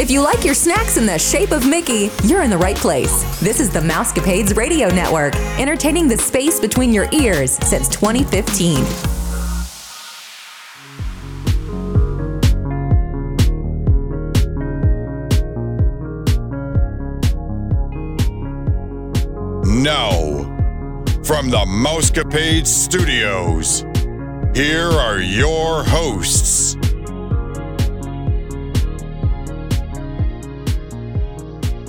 If you like your snacks in the shape of Mickey, you're in the right place. This is the Mousecapades Radio Network, entertaining the space between your ears since 2015. Now, from the Mousecapade Studios, here are your hosts.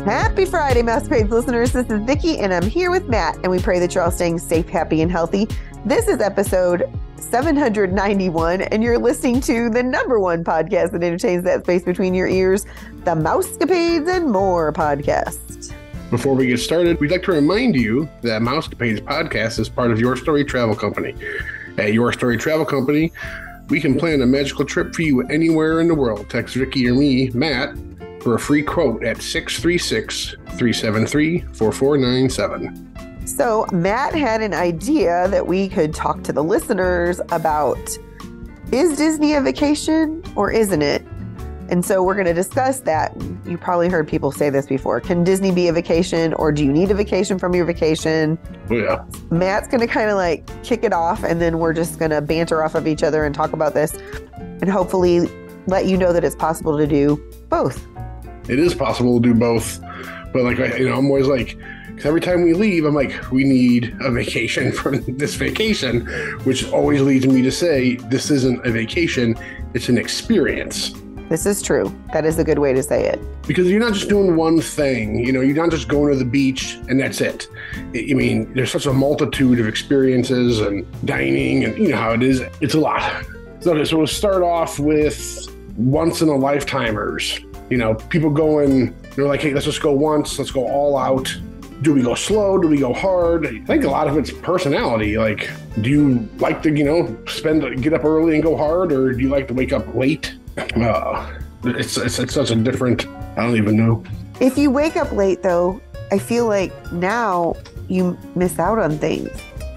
Happy Friday, Mousecapades listeners. This is Vicki, and I'm here with Matt, and we pray that you're all staying safe, happy, and healthy. This is episode 791, and you're listening to the number one podcast that entertains that space between your ears, the Mousecapades and More podcast. Before we get started, we'd like to remind you that Mousecapades podcast is part of Your Story Travel Company. At Your Story Travel Company, we can plan a magical trip for you anywhere in the world. Text Vicky or me, Matt, for a free quote at 636 373 4497. So, Matt had an idea that we could talk to the listeners about is Disney a vacation or isn't it? And so, we're going to discuss that. You probably heard people say this before. Can Disney be a vacation or do you need a vacation from your vacation? Oh, yeah. Matt's going to kind of like kick it off, and then we're just going to banter off of each other and talk about this and hopefully let you know that it's possible to do both. It is possible to do both. But, like, I, you know, I'm always like, 'cause every time we leave, I'm like, we need a vacation from this vacation, which always leads me to say, this isn't a vacation, it's an experience. This is true. That is a good way to say it. because you're not just doing one thing you know you're not just going to the beach and that's it i I mean there's such a multitude of experiences and dining and you know how it is it's a lot so, okay, so we'll start off with once in a lifetimers you know people going they're like hey let's just go once let's go all out do we go slow do we go hard i think a lot of it's personality like do you like to you know spend get up early and go hard or do you like to wake up late uh, it's, it's it's such a different i don't even know If you wake up late, though, I feel like now you miss out on things.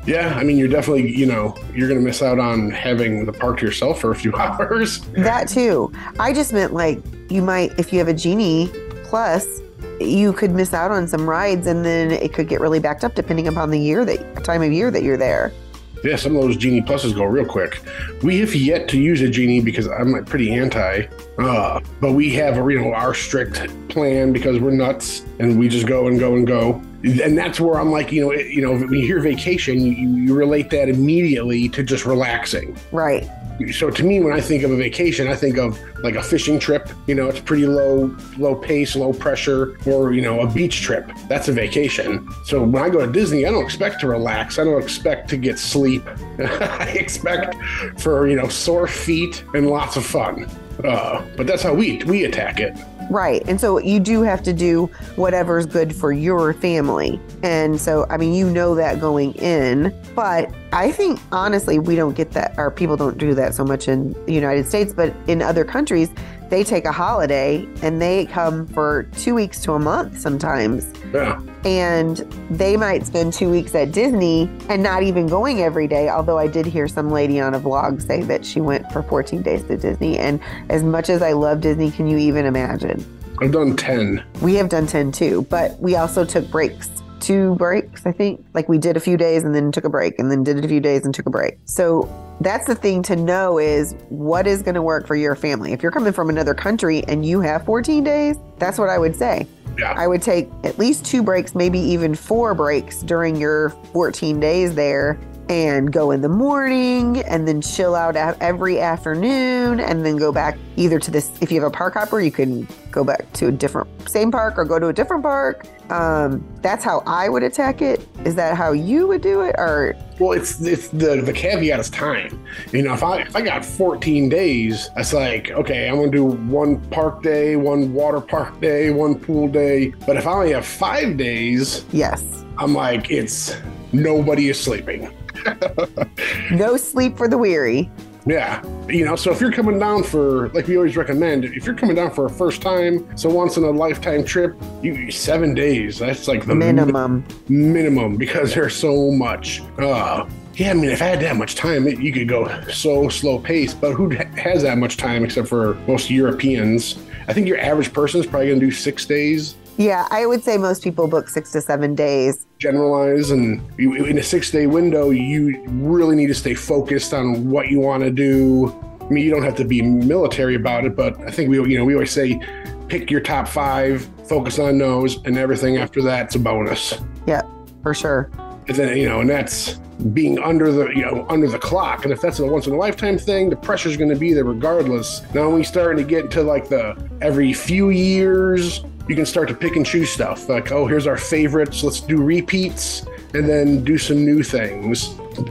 Yeah, I mean, you're definitely, you know, you're going to miss out on having the park to yourself for a few hours. That too. I just meant like you might, if you have a Genie Plus, you could miss out on some rides and then it could get really backed up depending upon the year that time of year that you're there. Yeah, some of those Genie Pluses go real quick. We have yet to use a Genie because I'm like pretty anti, uh, but we have a, you know, our strict plan because we're nuts and we just go and go and go. And that's where I'm like, you know, it, you know, when you hear vacation, you, you relate that immediately to just relaxing. Right. So to me when i think of a vacation i think of like a fishing trip you know it's pretty low low pace low pressure or you know a beach trip that's a vacation so when i go to disney i don't expect to relax i don't expect to get sleep i expect for you know sore feet and lots of fun uh, but that's how we we attack it Right. And so you do have to do whatever's good for your family. And so, I mean, you know that going in. But I think, honestly, we don't get that, or people don't do that so much in the United States, but in other countries, they take a holiday and they come for two weeks to a month sometimes. yeah And they might spend two weeks at Disney and not even going every day. Although I did hear some lady on a vlog say that she went for 14 days to Disney. And as much as I love Disney, can you even imagine? i've done 10 We have done 10 too, but we also took breaks. Two breaks, I think. Like we did a few days and then took a break and then did it a few days and took a break. So that's the thing to know is what is going to work for your family. If you're coming from another country and you have 14 days, that's what I would say. yeah I would take at least two breaks, maybe even four breaks during your 14 days there and go in the morning and then chill out every afternoon and then go back either to this if you have a park hopper you can go back to a different same park or go to a different park um, that's how i would attack it is that how you would do it or Well, it's it's the the caveat is time. You know, if I if I got 14 days, that's like okay, I'm gonna do one park day, one water park day, one pool day. But if I only have five days, yes I'm like it's nobody is sleeping. no sleep for the weary Yeah, you know. So if you're coming down for like we always recommend, if you're coming down for a first time, so once in a lifetime trip, you seven days. That's like the minimum minimum because there's so much. Uh, yeah, I mean, if I had that much time, it, you could go so slow paced. But who has that much time except for most Europeans? I think your average person is probably going to do six days Yeah, I would say most people book six to seven days. Generalize and you, in a six day window you really need to stay focused on what you want to do. I mean you don't have to be military about it but i think we you know we always say pick your top five focus on those and everything after that's a bonus. Yeah, for sure. and then you know and that's being under the you know under the clock. And if that's a once in a lifetime thing the pressure's going to be there regardless. Now when we starting to get into like the every few years you can start to pick and choose stuff like oh here's our favorites let's do repeats and then do some new things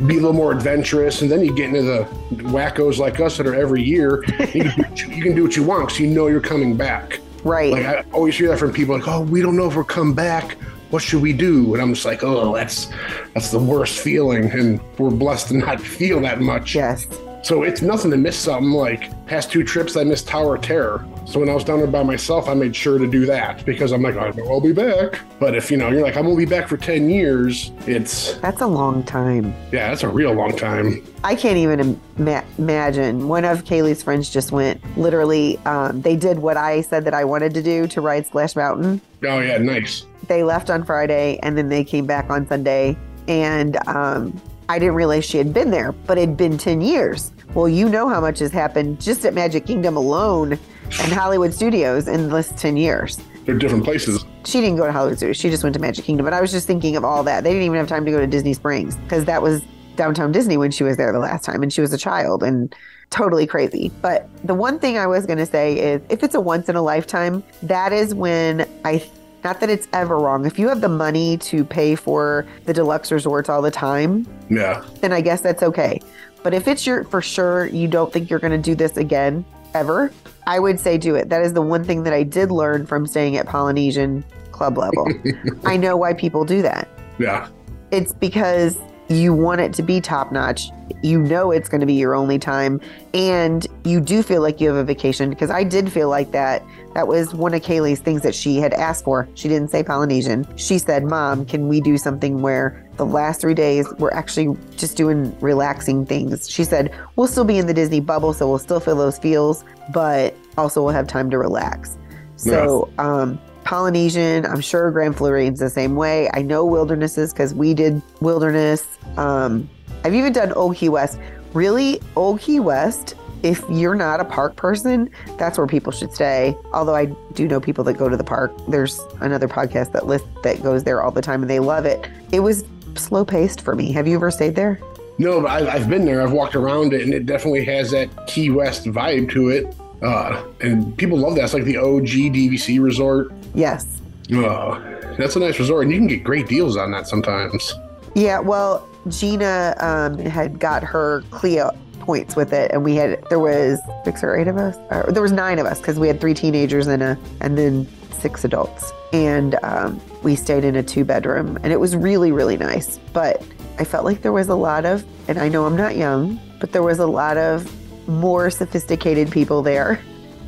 be a little more adventurous and then you get into the wackos like us that are every year you can do what you, can do what you want because you know you're coming back Right. like I always hear that from people like, oh, we don't know if we'll come back. What should we do? And I'm just like, oh, that's that's the worst feeling. And we're blessed to not feel that much. yes. So it's nothing to miss something. Like past two trips, I missed Tower of Terror. So when I was down there by myself, I made sure to do that because I'm like, I know I'll be back. But if you know, you're like, I'm gonna be back for 10 years. It's That's a long time. yeah, that's a real long time. I can't even ima- imagine. One of Kaylee's friends just went. Literally, um, they did what I said that I wanted to do to ride Splash Mountain. Oh yeah, nice. They left on Friday and then they came back on Sunday. And um, I didn't realize she had been there, but it'd been 10 years. Well, you know how much has happened just at Magic Kingdom alone and Hollywood Studios in this 10 years. They're different places. She didn't go to Hollywood Studios. She just went to Magic Kingdom. But I was just thinking of all that. They didn't even have time to go to Disney Springs because that was downtown Disney when she was there the last time and she was a child and totally crazy. But the one thing I was going to say is if it's a once in a lifetime, that is when I not that it's ever wrong. If you have the money to pay for the deluxe resorts all the time, Yeah. then I guess that's okay. But if it's your for sure you don't think you're going to do this again ever, I would say do it. That is the one thing that I did learn from staying at Polynesian club level. I know why people do that. Yeah. It's because you want it to be top notch. You know it's going to be your only time and you do feel like you have a vacation because I did feel like that. That was one of Kaylee's things that she had asked for. She didn't say Polynesian. She said, "Mom, can we do something where the last 3 days we're actually just doing relaxing things?" She said, "We'll still be in the Disney bubble, so we'll still feel those feels, but also we'll have time to relax." So, um Polynesian, I'm sure Grand Floridian's the same way. I know wildernesses because we did wilderness. Um, I've even done Old Key West. Really, Old Key West, if you're not a park person, that's where people should stay. Although I do know people that go to the park. There's another podcast that list that goes there all the time and they love it. It was slow paced for me. Have you ever stayed there? No, but I've, I've been there. I've walked around it, and it definitely has that Key West vibe to it. Uh, and people love that. It's like the OG DVC resort. Yes. Uh, that's a nice resort, and you can get great deals on that sometimes. Yeah, well, Gina um, had got her Clio points with it, and we had there was six or eight of us. Or there was nine of us because we had three teenagers and a and then six adults, and um, we stayed in a two bedroom, and it was really really nice. But I felt like there was a lot of, and I know I'm not young, but there was a lot of more sophisticated people there.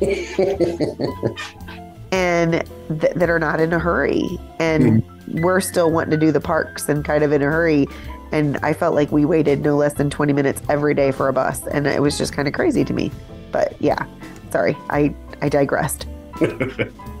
and th- that are not in a hurry. And we're still wanting to do the parks and kind of in a hurry. And i felt like we waited no less than 20 minutes every day for a bus. And it was just kind of crazy to me. But yeah sorry i i digressed.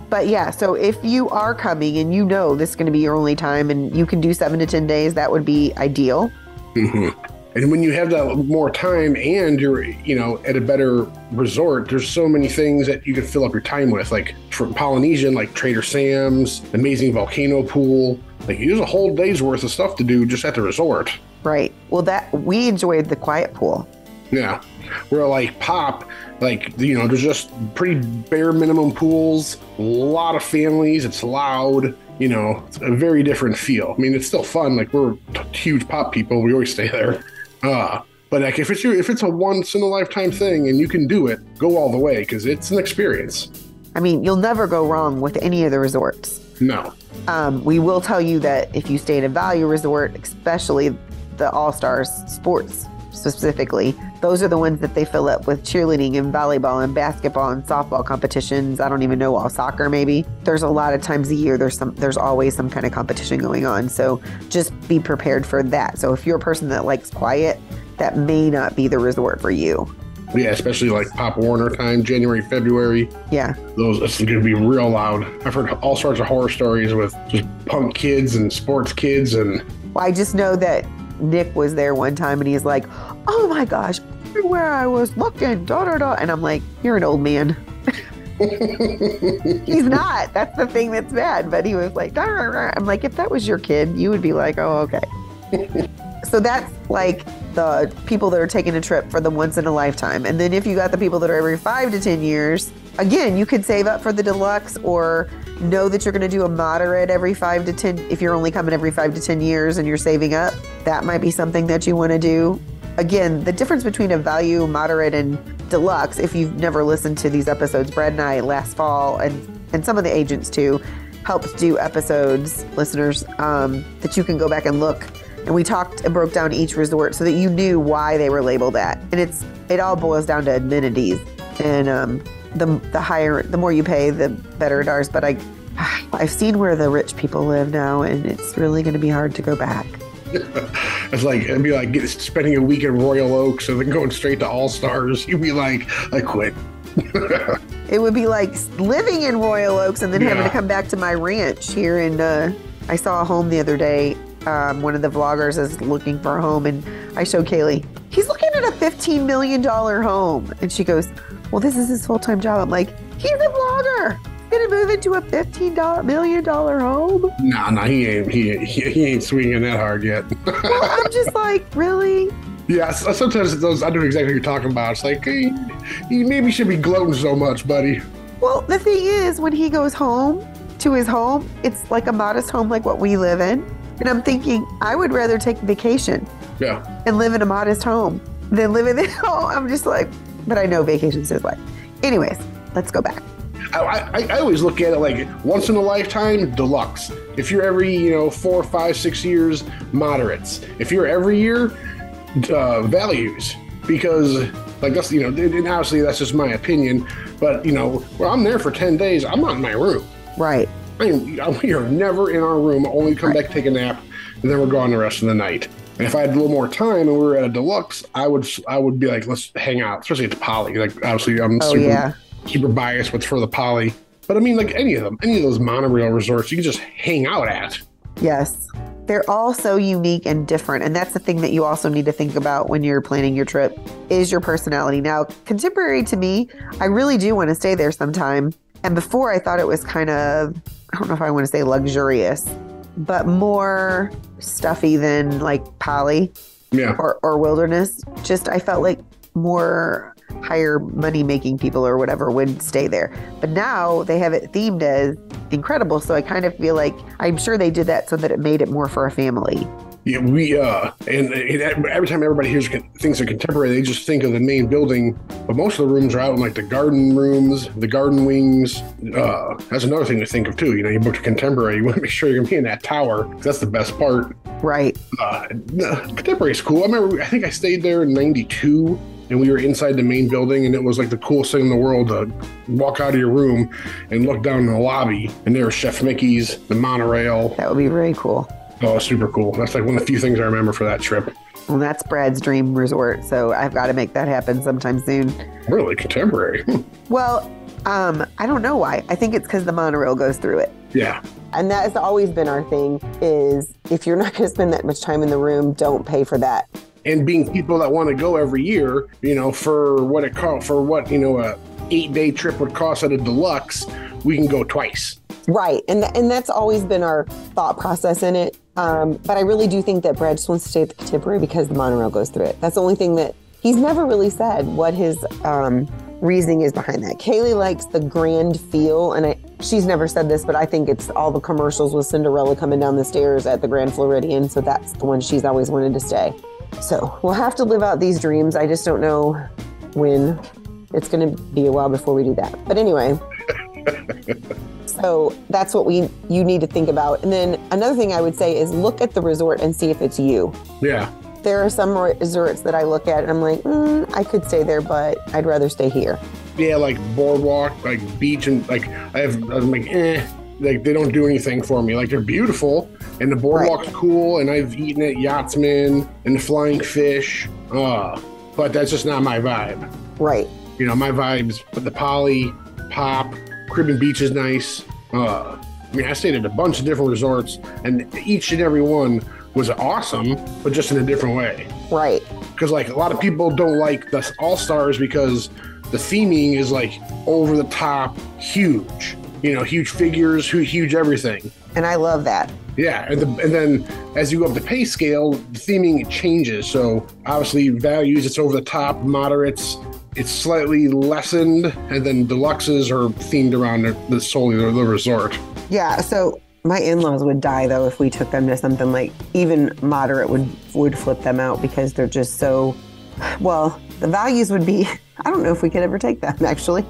But yeah so if you are coming and you know this is going to be your only time and you can do seven to ten days that would be ideal. Mhm. And when you have that more time and you're, you know, at a better resort, there's so many things that you can fill up your time with. Like for Polynesian, like Trader Sam's, amazing volcano pool. Like there's a whole day's worth of stuff to do just at the resort. right well that we enjoyed the quiet pool Yeah. Where like pop, like you know, there's just pretty bare minimum pools, a lot of families, it's loud, you know, it's a very different feel. I mean, it's still fun. Like we're t- huge pop people, we always stay there. Uh but like if it's your if it's a once in a lifetime thing and you can do it, go all the way because it's an experience. i mean you'll never go wrong with any of the resorts No. Um, we will tell you that if you stay in a value resort, especially the All Stars sports specifically, those are the ones that they fill up with cheerleading and volleyball and basketball and softball competitions. I don't even know all soccer maybe. There's a lot of times a year there's some there's always some kind of competition going on. So just be prepared for that. So if you're a person that likes quiet, that may not be the resort for you. Yeah, especially like Pop Warner time, January, February. Yeah. Those it's going to be real loud. I've heard all sorts of horror stories with just punk kids and sports kids, and Well, I just know that Nick was there one time and he's like, oh my gosh, everywhere I was looking, da da da. And I'm like, you're an old man. He's not. That's the thing that's bad. But he was like, "Dar, dar, dar." I'm like, if that was your kid, you would be like, oh, okay. so that's like the people that are taking a trip for the once in a lifetime. And then if you got the people that are every five to 10 years, again, you could save up for the deluxe or know that you're going to do a moderate every five to 10. If you're only coming every five to 10 years and you're saving up, that might be something that you want to do. Again, the difference between a value, moderate, and deluxe, if you've never listened to these episodes, Brad and I last fall, and, and some of the agents too, helped do episodes, listeners, um, that you can go back and look. And we talked and broke down each resort so that you knew why they were labeled that. And it's it all boils down to amenities. And um, the the higher, the more you pay, the better it is. But I, I've seen where the rich people live now, and it's really going to be hard to go back. it's like it'd be like spending a week in Royal Oaks and then going straight to All Stars. You'd be like, I quit. It would be like living in Royal Oaks and then having to come back to my ranch here. And uh, I saw a home the other day. Um, one of the vloggers is looking for a home, and I showed Kaylee. He's looking at a $15 million home, and she goes, "Well, this is his full time job." I'm like, "He's a vlogger. He's gonna move into a $15 million home." Nah, nah, he ain't he, he, he ain't swinging that hard yet. Well, I'm just like, really? yeah, sometimes it's those I know exactly what you're talking about. It's like hey, you maybe should be gloating so much, buddy. Well, the thing is, when he goes home to his home, it's like a modest home like what we live in. And I'm thinking, I would rather take vacation Yeah. and live in a modest home than live in the home. I'm just like, but I know vacation's is life. Anyways, let's go back. I, I, I always look at it like once in a lifetime deluxe. If you're every you know four, five, six years, moderates. If you're every year, uh, values. Because like that's you know, and obviously that's just my opinion. But you know, well, I'm there for ten days. I'm not in my room. Right. I mean, we are never in our room. Only come back, take a nap, and then we're gone the rest of the night. And if I had a little more time and we were at a deluxe, I would I would be like, let's hang out. Especially at the Poly. Like obviously, I'm Oh, super yeah. super biased with for the Poly. But I mean, like any of them, any of those monorail resorts, you can just hang out at. Yes. They're all so unique and different. And that's the thing that you also need to think about when you're planning your trip is your personality. Now, contemporary to me, I really do want to stay there sometime. And before I thought it was kind of, I don't know if I want to say luxurious, but more stuffy than like Poly Yeah. or, or wilderness. Just I felt like more higher money making people or whatever would stay there. But now they have it themed as incredible. So I kind of feel like I'm sure they did that so that it made it more for a family. Yeah, we uh, and, every time everybody hears things are contemporary, they just think of the main building. But most of the rooms are out in like the garden rooms, the garden wings. Uh, that's another thing to think of too. You know, you book a contemporary, you want to make sure you're gonna be in that tower. That's the best part. Right. Uh, contemporary is cool. I remember, I think I stayed there in '92, and we were inside the main building, and it was like the coolest thing in the world to walk out of your room and look down in the lobby, and there was Chef Mickey's, the monorail. That would be very cool. Oh, super cool. That's like one of the few things I remember for that trip. Well, that's Brad's dream resort. So I've got to make that happen sometime soon. Really contemporary. Well, um, I don't know why. I think it's because the monorail goes through it. yeah. And that has always been our thing is if you're not going to spend that much time in the room, don't pay for that. And being people that want to go every year, you know, for what it cost, for what, you know, a eight day trip would cost at a deluxe, we can go twice. Right. And th- and that's always been our thought process in it. Um, but I really do think that Brad just wants to stay at the contemporary because the monorail goes through it. That's the only thing that he's never really said what his um, reasoning is behind that. Kaylee likes the grand feel, and I, she's never said this, but I think it's all the commercials with Cinderella coming down the stairs at the Grand Floridian. So that's the one she's always wanted to stay. So we'll have to live out these dreams. I just don't know when. It's going to be a while before we do that. But anyway, so that's what we you need to think about. And then another thing I would say is look at the resort and see if it's you. Yeah. There are some resorts that I look at and I'm like, mm, I could stay there, but I'd rather stay here. Yeah, like boardwalk, like beach, and like I have, I'm like, eh, like they don't do anything for me. Like they're beautiful, and the boardwalk's cool, and I've eaten at Yachtsman and the Flying Fish. Uh, but that's just not my vibe. Right. You know, my vibes, but the Poly, Pop, Caribbean Beach is nice. Uh, I mean, I stayed at a bunch of different resorts, and each and every one was awesome, but just in a different way. Right. Because like a lot of people don't like the All Stars because the theming is like over the top, huge. You know, huge figures, huge everything. And I love that. Yeah, and, the, and then as you go up the pay scale, the theming changes. So obviously, values it's over the top, moderates it's slightly lessened, and then deluxes are themed around the, solely the, the resort. Yeah. So my in-laws would die though if we took them to something like even moderate would would flip them out because they're just so well the values would be i don't know if we could ever take them actually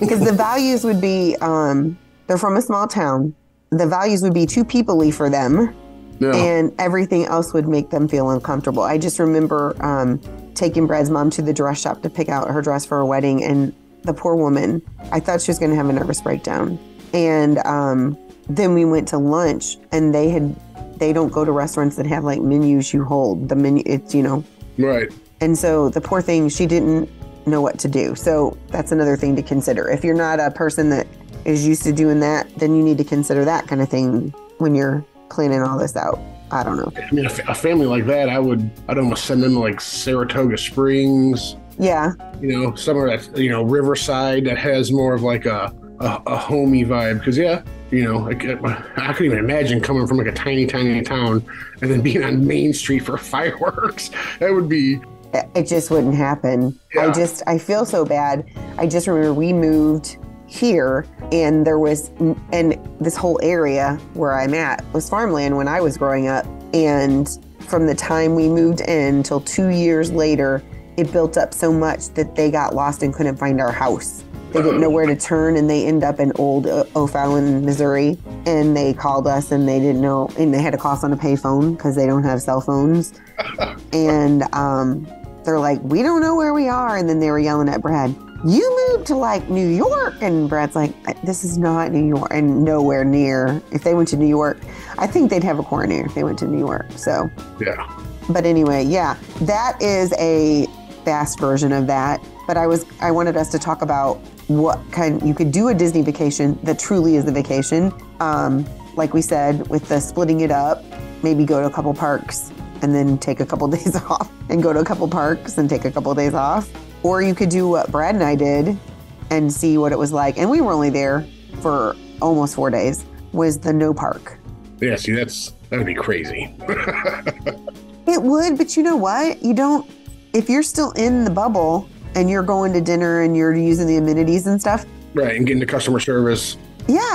because the values would be um they're from a small town the values would be too peoply for them No, and everything else would make them feel uncomfortable. I just remember um, taking Brad's mom to the dress shop to pick out her dress for her wedding, and the poor woman, I thought she was going to have a nervous breakdown. And um, then we went to lunch, and they had they don't go to restaurants that have like menus you hold the menu. It's you know, right. and so the poor thing, she didn't know what to do. So that's another thing to consider. If you're not a person that is used to doing that, then you need to consider that kind of thing when you're planning all this out. I don't know. I mean, a, a family like that, I would, I'd almost send them to like Saratoga Springs, Yeah, you know, somewhere that you know, Riverside that has more of like a, a, a homey vibe. Cause yeah, you know, I, could- I couldn't even imagine coming from like a tiny, tiny town and then being on Main Street for fireworks. That would be, it it just wouldn't happen. I just, I feel so bad. I just remember we moved here and there was, and this whole area where I'm at was farmland when I was growing up. And from the time we moved in till two years later, it built up so much that they got lost and couldn't find our house. They didn't know where to turn and they end up in old O'Fallon, Missouri. And they called us and they didn't know, and they had to call us on a payphone because they don't have cell phones. and um, they're like, we don't know where we are. And then they were yelling at Brad, you moved to like New York. And Brad's like, this is not New York and nowhere near. If they went to New York, I think they'd have a coroner if they went to New York. So, yeah. but anyway, yeah, that is a fast version of that. But I was, I wanted us to talk about what kind you could do a Disney vacation that truly is a vacation. Um, like we said, with the splitting it up, maybe go to a couple parks and then take a couple days off and go to a couple parks and take a couple days off. Or you could do what Brad and I did and see what it was like. And we were only there for almost four days, was the no park. Yeah. See, that's, that would be crazy. It would, but you know what? You don't, if you're still in the bubble and you're going to dinner and you're using the amenities and stuff, right. And getting the customer service.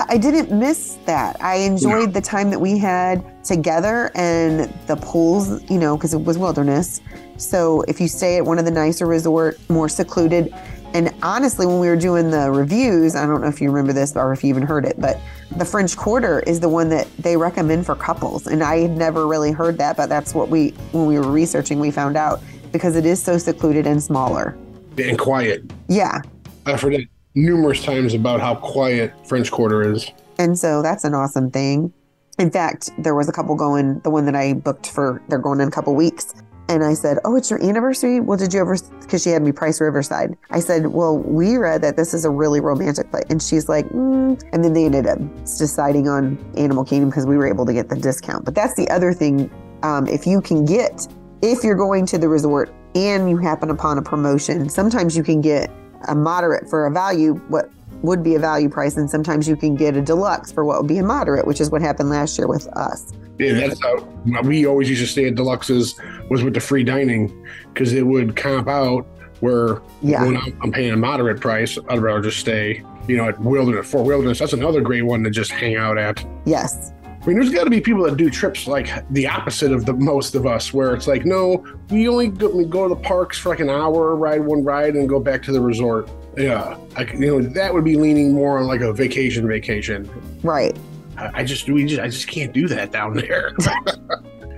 Yeah, I didn't miss that. I enjoyed the time that we had together and the pools, you know, because it was wilderness. So if you stay at one of the nicer resort, more secluded, and honestly, when we were doing the reviews, I don't know if you remember this or if you even heard it, but the French Quarter is the one that they recommend for couples. And I had never really heard that, but that's what we, when we were researching, we found out because it is so secluded and smaller. and quiet. Yeah. Heard it numerous times about how quiet French Quarter is. And so that's an awesome thing. In fact, there was a couple going, the one that I booked for, they're going in a couple weeks. And I said, Oh, it's your anniversary? Well, did you ever? Because she had me price Riverside. I said, Well, we read that this is a really romantic place. And she's like, mm. And then they ended up deciding on Animal Kingdom because we were able to get the discount. But that's the other thing. Um, if you can get, if you're going to the resort and you happen upon a promotion, sometimes you can get a moderate for a value, what would be a value price, and sometimes you can get a deluxe for what would be a moderate, which is what happened last year with us. Yeah, that's how we always used to stay at deluxes was with the free dining because it would comp out where Yeah. when I'm, I'm paying a moderate price, I'd rather just stay, you know, at Wilderness, Fort Wilderness. That's another great one to just hang out at. Yes. I mean, there's got to be people that do trips like the opposite of the most of us, where it's like, no, we only go, we go to the parks for like an hour, ride one ride, and go back to the resort. Yeah, like you know, that would be leaning more on like a vacation, vacation. Right. I, I just, we just, I just can't do that down there.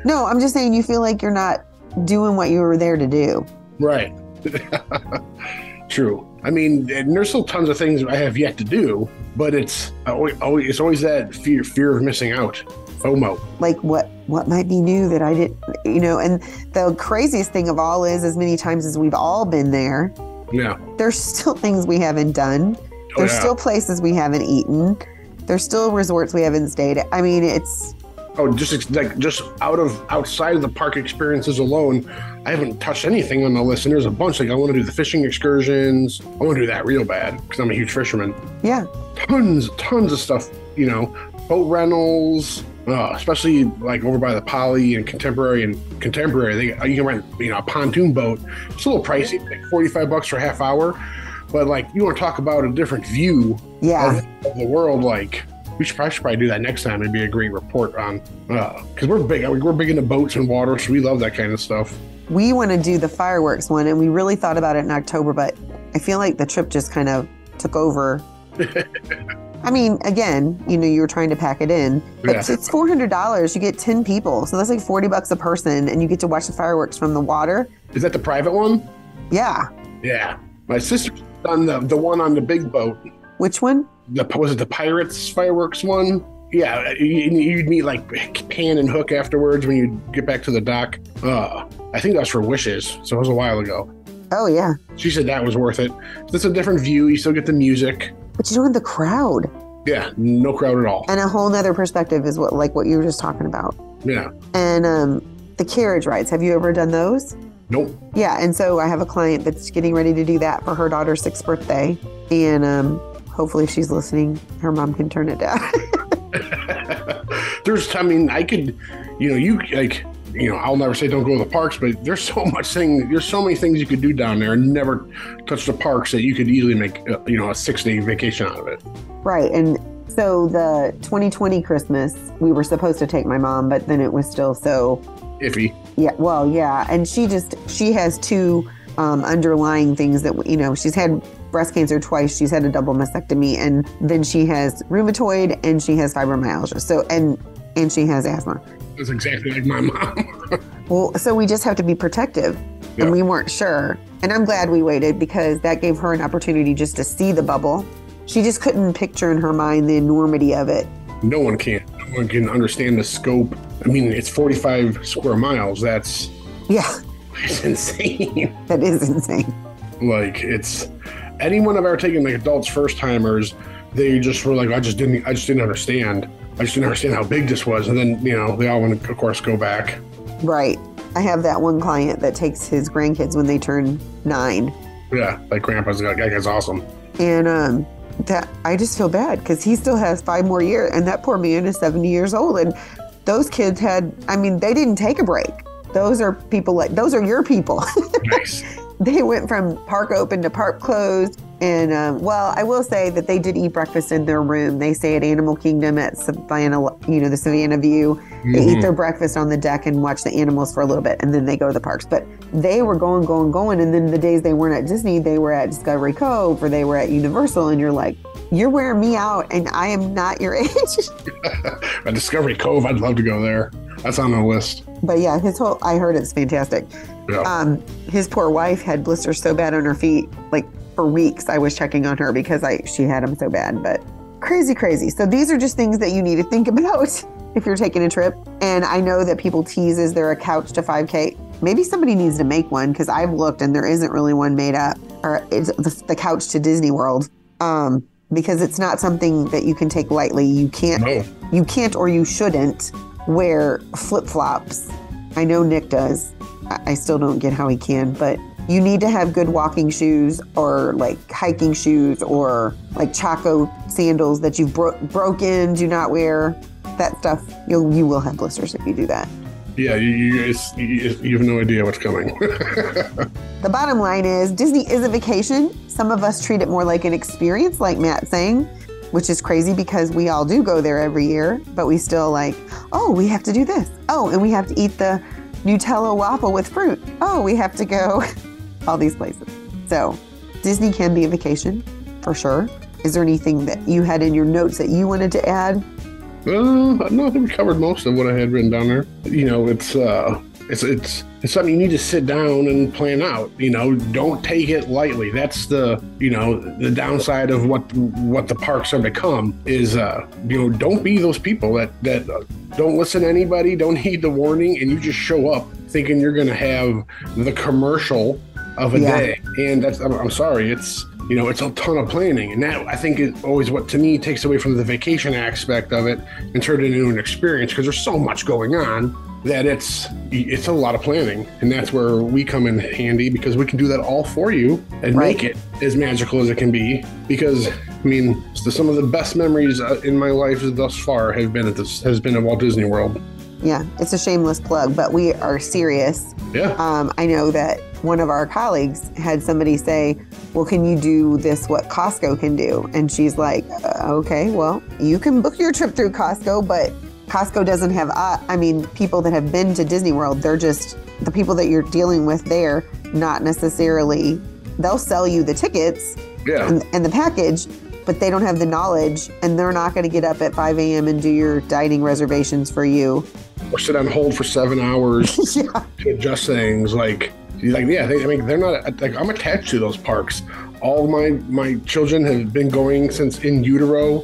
No, I'm just saying you feel like you're not doing what you were there to do. right. True. I mean, and there's still tons of things I have yet to do, but it's always, always it's always that fear fear of missing out, FOMO. Like what what might be new that I didn't you know, and the craziest thing of all is as many times as we've all been there, Yeah. There's still things we haven't done. Oh, There's yeah. still places we haven't eaten. There's still resorts we haven't stayed at. I mean, it's Oh, just like just out of outside of the park experiences alone, I haven't touched anything on the list. And there's a bunch. Like I want to do the fishing excursions. I want to do that real bad because I'm a huge fisherman. yeah. Tons, tons of stuff. You know, boat rentals, uh, especially like over by the Poly and Contemporary and Contemporary. They you can rent you know a pontoon boat. It's a little pricey, like 45 bucks for a half hour. But like you want to talk about a different view Yeah. of, of the world, like we should probably, should probably do that next time. It'd be a great report on uh, because we're big. We're big into boats and water, so we love that kind of stuff. We want to do the fireworks one, and we really thought about it in October, but I feel like the trip just kind of took over. I mean, again, you know, you were trying to pack it in, but Yeah. it's four hundred dollars. You get ten people, so that's like forty bucks a person, and you get to watch the fireworks from the water. Is that the private one? Yeah, Yeah, my sister's done the the one on the big boat. which one? The was it the pirates fireworks one? Yeah, you, you'd meet like Pan and Hook afterwards when you get back to the dock. Uh, I think that was for Wishes, so it was a while ago. Oh yeah, She said that was worth it. It's a different view. You still get the music. but you don't have the crowd, Yeah, no crowd at all. and a whole nother perspective is what like what you were just talking about. Yeah, And um, the carriage rides. Have you ever done those? nope. Yeah, and so I have a client that's getting ready to do that for her daughter's sixth birthday, and um, hopefully, she's listening, her mom can turn it down. there's, I mean, I could, you know, you like, you know, I'll never say don't go to the parks, but there's so much thing, there's so many things you could do down there and never touch the parks that you could easily make, uh, you know, a six day vacation out of it. right, and so the 2020 Christmas, we were supposed to take my mom, but then it was still so Iffy. yeah, well, yeah, and she just she has two um, underlying things that you know she's had breast cancer twice, she's had a double mastectomy, and then she has rheumatoid and she has fibromyalgia. So and and she has asthma. That's exactly like my mom. Well, so we just have to be protective, Yeah. and we weren't sure. And I'm glad we waited because that gave her an opportunity just to see the bubble. She just couldn't picture in her mind the enormity of it. no one can. No one can understand the scope. I mean, it's 45 square miles. That's, Yeah, it's insane. that is insane. like it's anyone I've ever taken like adults first timers, they just were like, I just didn't, I just didn't understand. I just didn't understand how big this was. And then you know they all want to, of course, go back. Right. I have that one client that takes his grandkids when they turn nine, Yeah, like Grandpa's that guy's awesome. and um, that I just feel bad because he still has five more years, and that poor man is seventy years old, and those kids had. I mean, they didn't take a break. Those are people like those are your people. Nice. they went from park open to park closed. And um, well, I will say that they did eat breakfast in their room. They stay at Animal Kingdom at Savannah, you know, the Savannah View. They eat their breakfast on the deck and watch the animals for a little bit, and then they go to the parks. But they were going, going, going. And then the days they weren't at Disney, they were at Discovery Cove or they were at Universal. And you're like, you're wearing me out, and I am not your age. Discovery Cove, I'd love to go there. That's on the list. but yeah, his whole, I heard it's fantastic. Yeah. Um, his poor wife had blisters so bad on her feet, like for weeks. I was checking on her because I she had them so bad. But crazy, crazy. So these are just things that you need to think about if you're taking a trip. And I know that people tease is there a couch to 5K? Maybe somebody needs to make one because I've looked and there isn't really one made up. Or it's the, the couch to Disney World. Um, because it's not something that you can take lightly. You can't No. you can't or you shouldn't wear flip flops. I know Nick does. I still don't get how he can, but you need to have good walking shoes or like hiking shoes or like Chaco sandals that you've bro- broken. Do not wear that stuff. You'll you will have blisters if you do that. Yeah, you, you, you, you have no idea what's coming. The bottom line is Disney is a vacation. Some of us treat it more like an experience, like Matt saying, which is crazy because we all do go there every year, but we still like, oh, we have to do this. Oh, and we have to eat the Nutella waffle with fruit. Oh, we have to go all these places. So Disney can be a vacation for sure. Is there anything that you had in your notes that you wanted to add? Uh, no, I think we covered most of what I had written down there. You know, it's uh, it's it's it's something you need to sit down and plan out. You know, don't take it lightly. That's the you know the downside of what what the parks have become is uh, you know don't be those people that that uh, don't listen to anybody, don't heed the warning, and you just show up thinking you're going to have the commercial of a Yeah. day, and that's I'm, I'm sorry, it's you know it's a ton of planning, and that I think is always what to me takes away from the vacation aspect of it and turn it into an experience because there's so much going on that it's it's a lot of planning, and that's where we come in handy because we can do that all for you and Right. make it as magical as it can be. Because I mean, some of the best memories uh, in my life thus far have been at this has been at Walt Disney World. Yeah, it's a shameless plug, but we are serious. Yeah. Um, I know that one of our colleagues had somebody say, Well, can you do this what Costco can do? And she's like, uh, Okay, well, you can book your trip through Costco, but Costco doesn't have, uh, I mean, people that have been to Disney World, they're just the people that you're dealing with there, not necessarily, they'll sell you the tickets Yeah. and, and the package, but they don't have the knowledge and they're not going to get up at 5 a.m. and do your dining reservations for you. or sit on hold for seven hours yeah. to adjust things. Like, like yeah, they, I mean, they're not like I'm attached to those parks. All my my children have been going since in utero.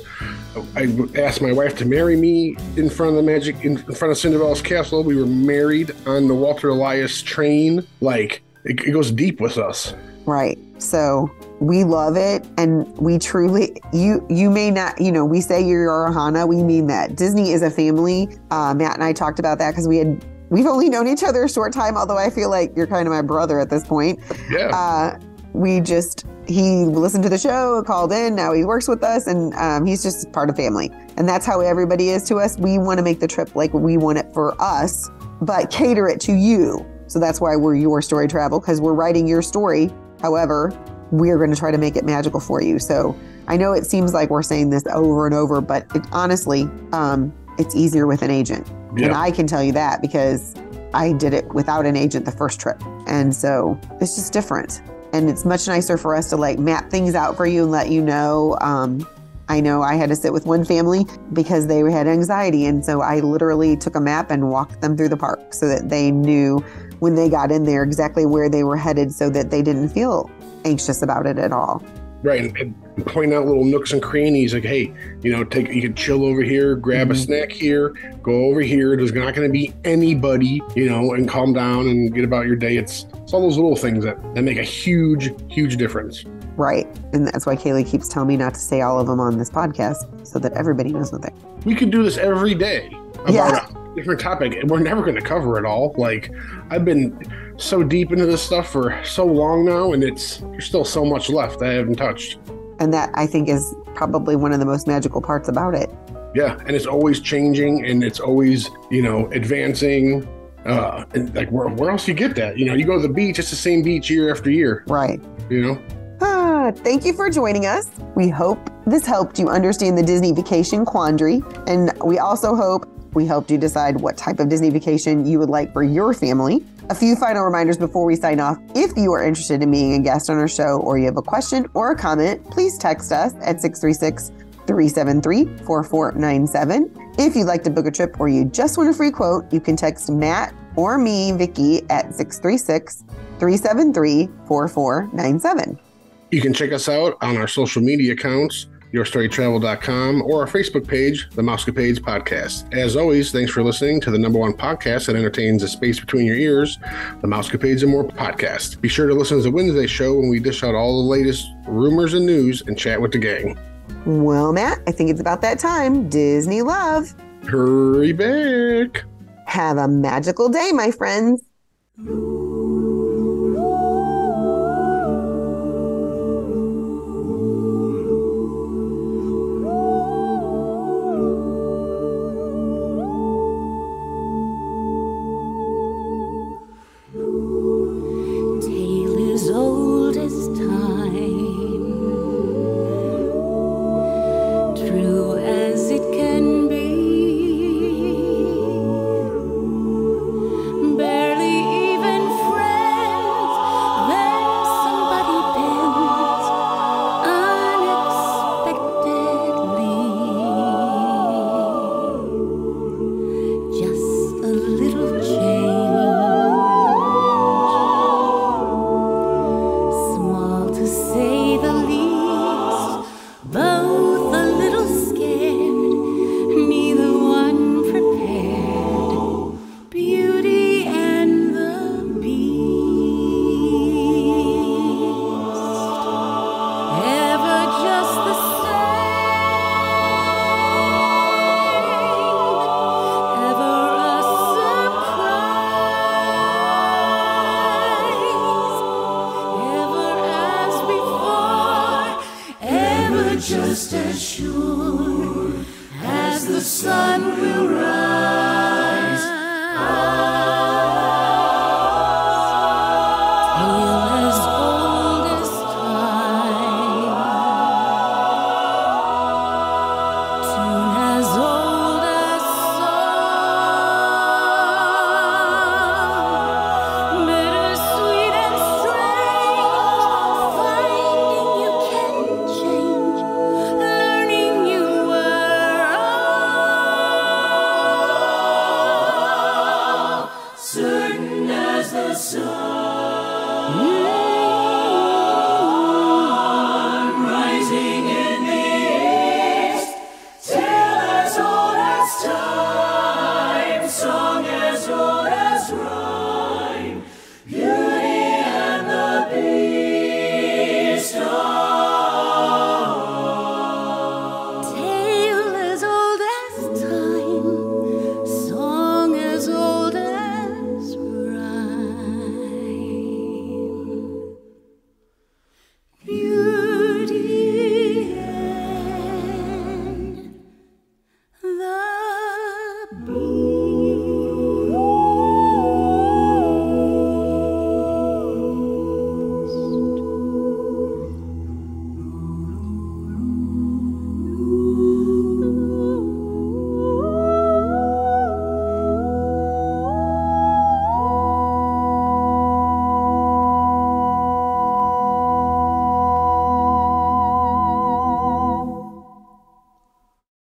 I asked my wife to marry me in front of the magic in front of Cinderella's castle. We were married on the Walter Elias train. Like, it, it goes deep with us. Right. So we love it and we truly you you may not you know we say you're our Ohana we mean that Disney is a family uh, Matt and I talked about that because we had we've only known each other a short time although I feel like you're kind of my brother at this point Yeah. uh, we just he listened to the show called in now he works with us and um, he's just part of family. And that's how everybody is to us. We want to make the trip like we want it for us but cater it to you. So that's why we're your story travel because we're writing your story. However we're going to try to make it magical for you. So i know it seems like we're saying this over and over but it, honestly um, it's easier with an agent. And i can tell you that because i did it without an agent the first trip. And so it's just different and it's much nicer for us to like map things out for you and let you know. Um, i know i had to sit with one family because they had anxiety and so i literally took a map and walked them through the park so that they knew when they got in there exactly where they were headed so that they didn't feel anxious about it at all Right, and, point out little nooks and crannies like, hey, you know, take you can chill over here, grab a Mhm. snack here, go over here. There's not going to be anybody, you know, and calm down and get about your day. It's it's all those little things that that make a huge, huge difference. right and that's why kaylee keeps telling me not to say all of them on this podcast so that everybody knows what they We could do this every day about Yeah. a different topic, and we're never going to cover it all. Like, I've been so deep into this stuff for so long now, and it's there's still so much left I haven't touched. and that i think is probably one of the most magical parts about it Yeah, and it's always changing, and it's always you know advancing. Uh, and like where, where else you get that? You know, you go to the beach, it's the same beach year after year. right You know, Ah, thank you for joining us. We hope this helped you understand the Disney vacation quandary. And we also hope we helped you decide what type of Disney vacation you would like for your family. A few final reminders before we sign off. If you are interested in being a guest on our show or you have a question or a comment, please text us at 636 373 4497. If you'd like to book a trip or you just want a free quote, you can text Matt or me, Vicky, at 636 373 4497. you can check us out on our social media accounts, yourstorytravel.com, or our Facebook page, The Mousecapades Podcast. As always, thanks for listening to the number one podcast that entertains the space between your ears, The Mousecapades and More podcast. Be sure to listen to the Wednesday show when we dish out all the latest rumors and news and chat with the gang. Well, Matt, I think it's about that time. Disney love. Hurry back! Have a magical day, my friends.